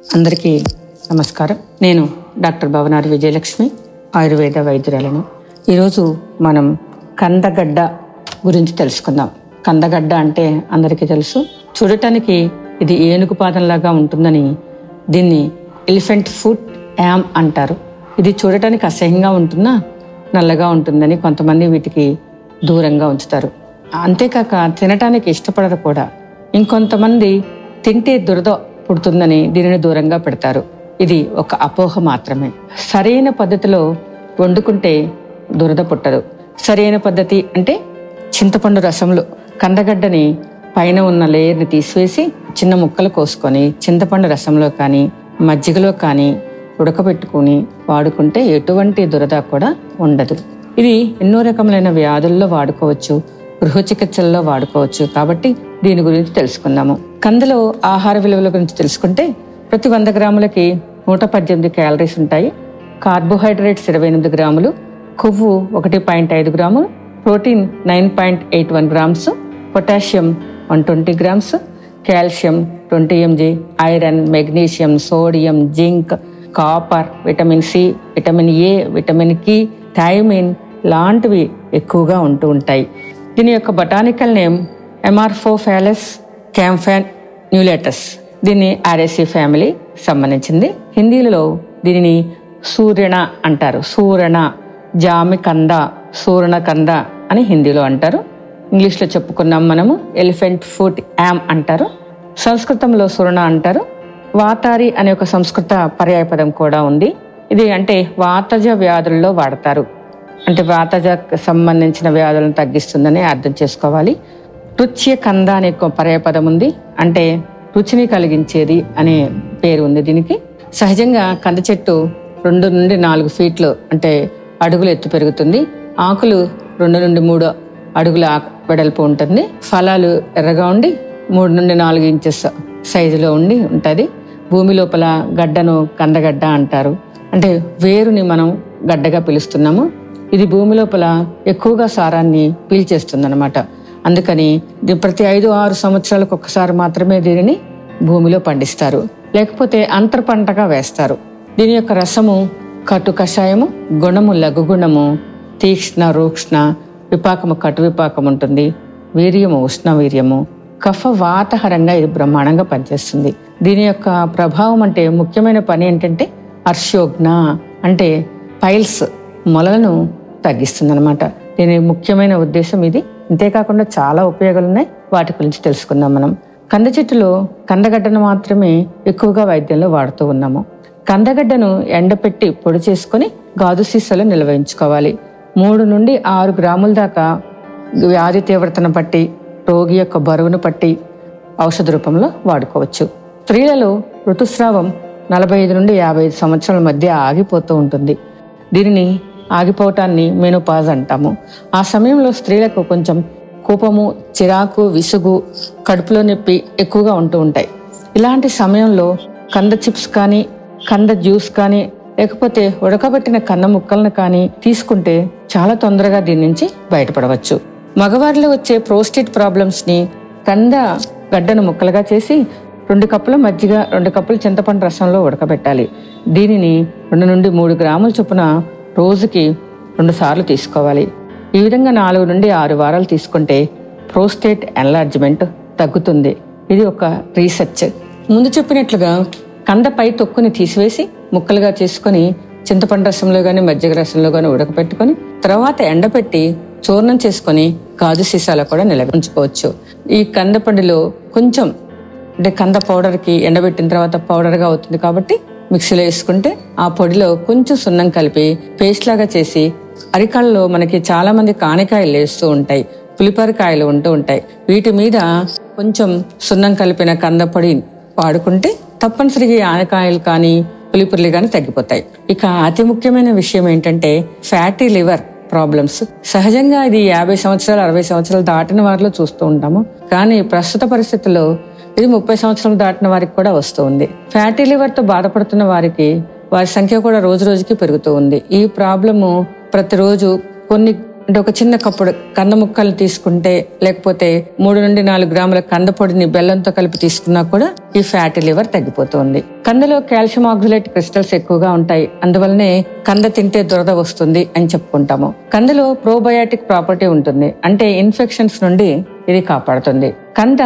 అందరికీ నమస్కారం. నేను డాక్టర్ భవనారి విజయలక్ష్మి ఆయుర్వేద వైద్యురాలను. ఈరోజు మనం కందగడ్డ గురించి తెలుసుకుందాం. కందగడ్డ అంటే అందరికీ తెలుసు. చూడటానికి ఇది ఏనుగు పాదంలాగా ఉంటుందని దీన్ని ఎలిఫెంట్ ఫుట్ యామ్ అంటారు. ఇది చూడటానికి అసహ్యంగా ఉంటున్నా నల్లగా ఉంటుందని కొంతమంది వీటికి దూరంగా ఉంచుతారు. అంతేకాక తినటానికి ఇష్టపడరు కూడా. ఇంకొంతమంది తింటే దురద పుడుతుందని దీనిని దూరంగా పెడతారు. ఇది ఒక అపోహ మాత్రమే. సరైన పద్ధతిలో వండుకుంటే దురద పుట్టదు. సరైన పద్ధతి అంటే చింతపండు రసంలో కందగడ్డని పైన ఉన్న లేయర్ని తీసివేసి చిన్న ముక్కలు కోసుకొని చింతపండు రసంలో కానీ మజ్జిగలో కానీ ఉడకబెట్టుకుని వాడుకుంటే ఎటువంటి దురద కూడా ఉండదు. ఇది ఎన్నో రకములైన వ్యాధుల్లో వాడుకోవచ్చు. గృహ చికిత్సల్లో వాడుకోవచ్చు. కాబట్టి దీని గురించి తెలుసుకుందాము. కందులో ఆహార విలువల గురించి తెలుసుకుంటే ప్రతి వంద గ్రాములకి నూట పద్దెనిమిది క్యాలరీస్ ఉంటాయి. కార్బోహైడ్రేట్స్ ఇరవై ఎనిమిది గ్రాములు కొవ్వు ఒకటి పాయింట్ ఐదు గ్రాములు protein nine point eight one grams potassium one twenty grams calcium twenty mg iron magnesium sodium zinc copper vitamin C vitamin A విటమిన్కి thiamine లాంటివి ఎక్కువగా ఉంటూ ఉంటాయి. దీని యొక్క బటానికల్ నేమ్ ఎమార్ఫోఫాలస్ క్యాంఫాన్ న్యూలేటస్ దీన్ని ఆర్ఎస్సి ఫ్యామిలీ సంబంధించింది. హిందీలో దీనిని సూర్యణ అంటారు. సూరణ జామి కంద సూరణ కంద అని హిందీలో అంటారు. ఇంగ్లీష్లో చెప్పుకున్నాం మనము ఎలిఫెంట్ ఫుట్ యామ్ అంటారు. సంస్కృతంలో సురణ అంటారు. వాతారి అనే ఒక సంస్కృత పర్యాయపదం కూడా ఉంది. ఇది అంటే వాతజ వ్యాధుల్లో వాడతారు. అంటే వాతజ సంబంధించిన వ్యాధులను తగ్గిస్తుందని అర్థం చేసుకోవాలి. రుచ్య కంద అనే పర్యాపదం ఉంది. అంటే రుచిని కలిగించేది అనే పేరు ఉంది దీనికి. సహజంగా కంద చెట్టు రెండు నుండి నాలుగు ఫీట్లు అంటే అడుగులు ఎత్తు పెరుగుతుంది. ఆకులు రెండు నుండి మూడు అడుగుల ఆకు- వెడల్పు ఉంటుంది. ఫలాలు ఎర్రగా ఉండి మూడు నుండి నాలుగు ఇంచెస్ సైజులో ఉండి ఉంటుంది. భూమి లోపల గడ్డను కందగడ్డ అంటారు. అంటే వేరుని మనం గడ్డగా పిలుస్తున్నాము. ఇది భూమి లోపల ఎక్కువగా సారాన్ని పీల్చేస్తుంది అందుకని ప్రతి ఐదు ఆరు సంవత్సరాలకు ఒక్కసారి మాత్రమే దీనిని భూమిలో పండిస్తారు. లేకపోతే అంతర పంటగా వేస్తారు. దీని యొక్క రసము కటు కషాయము గుణము లఘు గుణము తీక్ష్ణ రూక్ష్ణ విపాకము కటు విపాకం ఉంటుంది. వీర్యము ఉష్ణ వీర్యము కఫ వాతహరంగా ఇది బ్రహ్మాండంగా పనిచేస్తుంది. దీని యొక్క ప్రభావం అంటే ముఖ్యమైన పని ఏంటంటే హర్షోగ్న అంటే పైల్స్ మొలలను తగ్గిస్తుంది అనమాట దీని ముఖ్యమైన ఉద్దేశం ఇది. అంతేకాకుండా చాలా ఉపయోగాలు ఉన్నాయి వాటి గురించి తెలుసుకుందాం మనం. కంద చెట్టులో కందగడ్డను మాత్రమే ఎక్కువగా వైద్యంలో వాడుతూ ఉన్నాము. కందగడ్డను ఎండపెట్టి పొడి చేసుకొని గాజు సీసాలో నిల్వ ఉంచుకోవాలి మూడు నుండి ఆరు గ్రాముల దాకా వ్యాధి తీవ్రతను బట్టి రోగి యొక్క బరువును బట్టి ఔషధ రూపంలో వాడుకోవచ్చు. స్త్రీలలో ఋతుస్రావం నలభై ఐదు నుండి యాభై ఐదు సంవత్సరాల మధ్య ఆగిపోతూ ఉంటుంది. దీనిని ఆగిపోవటాన్ని మెనోపాజ్ అంటాము. ఆ సమయంలో స్త్రీలకు కొంచెం కోపము చిరాకు విసుగు కడుపులో నొప్పి ఎక్కువగా ఉంటూ ఉంటాయి. ఇలాంటి సమయంలో కంద చిప్స్ కానీ కంద జ్యూస్ కానీ లేకపోతే ఉడకబెట్టిన కన్న ముక్కలను కానీ తీసుకుంటే చాలా తొందరగా దీని నుంచి బయటపడవచ్చు. మగవారిలో వచ్చే ప్రోస్టేట్ ప్రాబ్లమ్స్ని కంద గడ్డను ముక్కలుగా చేసి రెండు కప్పుల మజ్జిగ రెండు కప్పుల చింతపండు రసంలో ఉడకబెట్టాలి. దీనిని రెండు నుండి మూడు గ్రాముల చొప్పున రోజుకి రెండు సార్లు తీసుకోవాలి. ఈ విధంగా నాలుగు నుండి ఆరు వారాలు తీసుకుంటే ప్రోస్టేట్ ఎన్లార్జ్మెంట్ తగ్గుతుంది. ఇది ఒక రీసెర్చ్. ముందు చెప్పినట్లుగా కందపై తొక్కుని తీసివేసి ముక్కలుగా చేసుకొని చింతపండు రసంలో కానీ మజ్జిగ రసంలో కానీ ఉడకపెట్టుకొని తర్వాత ఎండపెట్టి చూర్ణం చేసుకొని గాజు సీసాలో కూడా నిలవ ఉంచుకోవచ్చు. ఈ కందపండులో కొంచెం అంటే కంద పౌడర్కి ఎండబెట్టిన తర్వాత పౌడర్గా అవుతుంది కాబట్టి మిక్సీలో వేసుకుంటే ఆ పొడిలో కొంచెం సున్నం కలిపి పేస్ట్ లాగా చేసి అరికాళ్ళలో మనకి చాలా మంది కానికాయలు వేస్తూ ఉంటాయి పులిపరికాయలు ఉంటూ ఉంటాయి. వీటి మీద కొంచెం సున్నం కలిపిన కందపొడి వాడుకుంటే తప్పనిసరిగా ఆనకాయలు కానీ పులిపుర్లు కానీ తగ్గిపోతాయి. ఇక అతి ముఖ్యమైన విషయం ఏంటంటే ఫ్యాటీ లివర్ ప్రాబ్లమ్స్. సహజంగా ఇది యాభై సంవత్సరాలు అరవై సంవత్సరాలు దాటిన వారిలో చూస్తూ ఉంటాము. కానీ ప్రస్తుత పరిస్థితుల్లో ఇది ముప్పై సంవత్సరం దాటిన వారికి కూడా వస్తూ ఉంది. ఫ్యాటీ లివర్తో బాధపడుతున్న వారికి వారి సంఖ్య కూడా రోజు రోజుకి పెరుగుతూ ఉంది. ఈ ప్రాబ్లము ప్రతిరోజు కొన్ని అంటే ఒక చిన్న కప్పుడు కంద ముక్కలు తీసుకుంటే లేకపోతే మూడు నుండి నాలుగు గ్రాముల కంద పొడిని బెల్లంతో కలిపి తీసుకున్నా కూడా ఈ ఫ్యాటీ లివర్ తగ్గిపోతుంది. కందలో కాల్షియం ఆక్సిలేట్ క్రిస్టల్స్ ఎక్కువగా ఉంటాయి. అందువల్లనే కంద తింటే దురద వస్తుంది అని చెప్పుకుంటాము. కందలో ప్రోబయాటిక్ ప్రాపర్టీ ఉంటుంది. అంటే ఇన్ఫెక్షన్స్ నుండి ఇది కాపాడుతుంది. కంద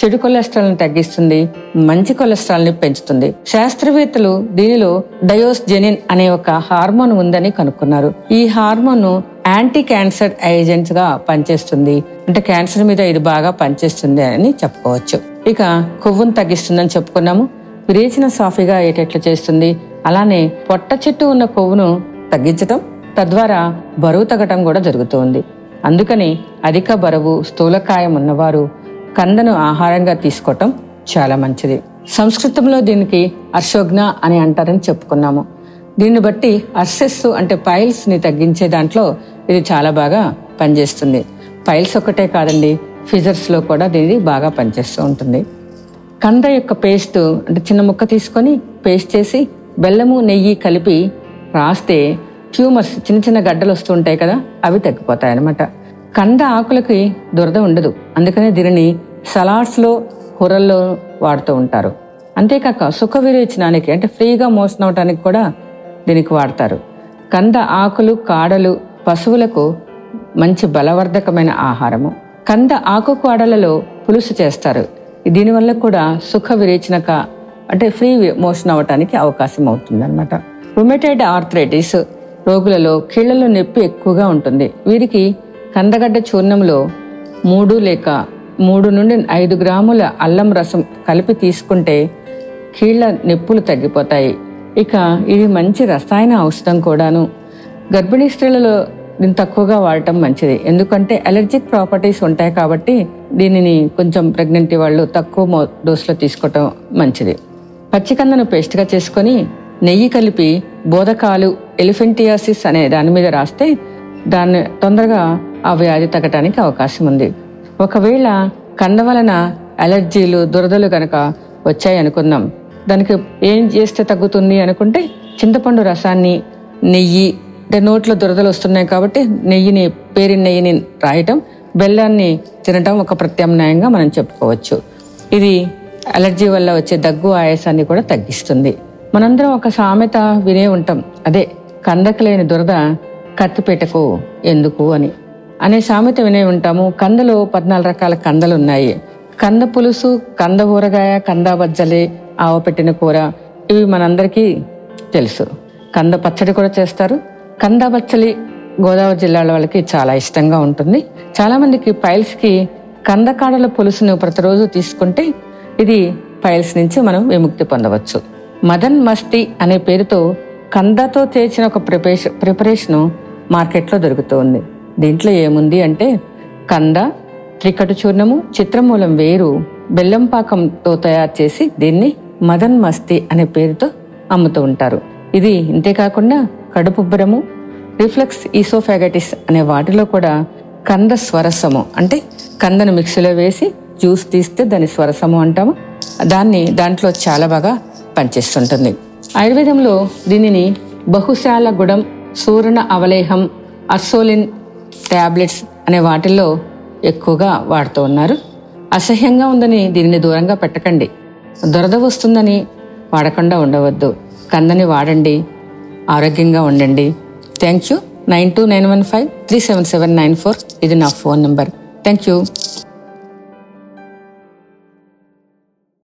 చెడు కొలెస్ట్రాల్ని తగ్గిస్తుంది మంచి కొలెస్ట్రాల్ని పెంచుతుంది. శాస్త్రవేత్తలు దీనిలో డయోస్జెనిన్ అనే ఒక హార్మోన్ ఉందని కనుక్కున్నారు. ఈ హార్మోన్ యాంటీ క్యాన్సర్ ఏజెంట్స్గా పనిచేస్తుంది. అంటే క్యాన్సర్ మీద ఇది బాగా పనిచేస్తుంది అని చెప్పుకోవచ్చు. ఇక కొవ్వును తగ్గిస్తుందని చెప్పుకున్నాము. విరేచన సాఫీగా అయ్యేటట్లు చేస్తుంది. అలానే పొట్ట చెట్టు ఉన్న కొవ్వును తగ్గించటం తద్వారా బరువు తగ్గటం కూడా జరుగుతుంది. అందుకని అధిక బరువు స్థూలకాయం ఉన్నవారు కందను ఆహారంగా తీసుకోవటం చాలా మంచిది. సంస్కృతంలో దీనికి అర్షోగ్న అని అంటారని చెప్పుకున్నాము. దీన్ని బట్టి అర్సెస్ అంటే పైల్స్ని తగ్గించే దాంట్లో ఇది చాలా బాగా పనిచేస్తుంది. పైల్స్ ఒకటే కాదండి ఫిజర్స్లో కూడా దీనిది బాగా పనిచేస్తూ ఉంటుంది. కంద యొక్క పేస్ట్ అంటే చిన్న ముక్క తీసుకొని పేస్ట్ చేసి బెల్లము నెయ్యి కలిపి రాస్తే ట్యూమర్స్ చిన్న చిన్న గడ్డలు వస్తుంటాయి కదా అవి తగ్గిపోతాయి అన్నమాట కంద ఆకులకి దురద ఉండదు. అందుకనే దీనిని సలాడ్స్లో కూరల్లో వాడుతూ ఉంటారు. అంతేకాక సుఖ విరేచనానికి అంటే ఫ్రీగా మోసన అవటానికి కూడా దీనికి వాడతారు. కంద ఆకులు కాడలు పశువులకు మంచి బలవర్ధకమైన ఆహారము. కంద ఆకు కాడలలో పులుసు చేస్తారు. దీనివల్ల కూడా సుఖ విరేచనక అంటే ఫ్రీ మోషన్ అవ్వటానికి అవకాశం అవుతుంది అనమాట రుమెటైడ్ ఆర్థరైటిస్ రోగులలో కీళ్ళలో నొప్పి ఎక్కువగా ఉంటుంది. వీరికి కందగడ్డ చూర్ణంలో మూడు లేక మూడు నుండి ఐదు గ్రాముల అల్లం రసం కలిపి తీసుకుంటే కీళ్ళ నొప్పులు తగ్గిపోతాయి. ఇక ఇది మంచి రసాయన ఔషధం కూడాను. గర్భిణీ స్త్రీలలో దీన్ని తక్కువగా వాడటం మంచిది. ఎందుకంటే అలర్జిక్ ప్రాపర్టీస్ ఉంటాయి కాబట్టి దీనిని కొంచెం ప్రెగ్నెంట్ వాళ్ళు తక్కువ డోస్లో డోసులో తీసుకోవటం మంచిది. పచ్చికందను పేస్ట్గా చేసుకొని నెయ్యి కలిపి బోధకాలు ఎలిఫెంటియాసిస్ అనే దాని మీద రాస్తే దాన్ని తొందరగా ఆ వ్యాధి తగ్గటానికి అవకాశం ఉంది. ఒకవేళ కంద వలన అలర్జీలు దురదలు కనుక వచ్చాయి అనుకుందాం. దానికి ఏం చేస్తే తగ్గుతుంది అనుకుంటే చింతపండు రసాన్ని నెయ్యి అంటే నోట్లో దురదలు వస్తున్నాయి కాబట్టి నెయ్యిని పేరిన నెయ్యిని రాయటం బెల్లాన్ని తినటం ఒక ప్రత్యామ్నాయంగా మనం చెప్పుకోవచ్చు. ఇది అలర్జీ వల్ల వచ్చే దగ్గు ఆయాసాన్ని కూడా తగ్గిస్తుంది. మనందరం ఒక సామెత వినే ఉంటాం. అదే కందకు లేని దురద కత్తిపేటకు ఎందుకు అని. అనే సామెత వినే ఉంటాము. కందలో పద్నాలుగు రకాల కందలు ఉన్నాయి కంద పులుసు కంద ఊరగాయ కంద బజ్జలి ఆవ పెట్టిన కూర. ఇవి మనందరికీ తెలుసు. కంద పచ్చడి కూడా చేస్తారు. కంద బచ్చలి గోదావరి జిల్లాల వాళ్ళకి చాలా ఇష్టంగా ఉంటుంది. చాలామందికి పైల్స్కి కందకాడల పులుసును ప్రతిరోజు తీసుకుంటే ఇది పైల్స్ నుంచి మనం విముక్తి పొందవచ్చు. మదన్ మస్తి అనే పేరుతో కందతో చేసిన ఒక ప్రిపరేషన్ ప్రిపరేషన్ మార్కెట్లో దొరుకుతోంది. దీంట్లో ఏముంది అంటే కంద త్రికటు చూర్ణము చిత్రమూలం వేరు బెల్లం పాకంతో తయారు చేసి దీన్ని మదన్ మస్తి అనే పేరుతో అమ్ముతూ ఉంటారు. ఇది ఇంతేకాకుండా కడుపుబ్బరము రిఫ్లెక్స్ ఈసోఫాగటిస్ అనే వాటిలో కూడా కంద స్వరసము అంటే కందను మిక్సీలో వేసి జ్యూస్ తీస్తే దాన్ని స్వరసము అంటాము. దాన్ని దాంట్లో చాలా బాగా పనిచేస్తుంటుంది. ఆయుర్వేదంలో దీనిని బహుశాల గుడం సూర్ణ అవలేహం అర్సోలిన్ టాబ్లెట్స్ అనే వాటిల్లో ఎక్కువగా వాడుతూ ఉన్నారు. అసహ్యంగా ఉందని దీనిని దూరంగా పెట్టకండి. దురద వస్తుందని వాడకుండా ఉండవద్దు. కందని వాడండి. ఆరోగ్యంగా ఉండండి. Thank you. Nine two nine one five three seven seven nine four. ఇది నా ఫోన్ నెంబర్. Thank you.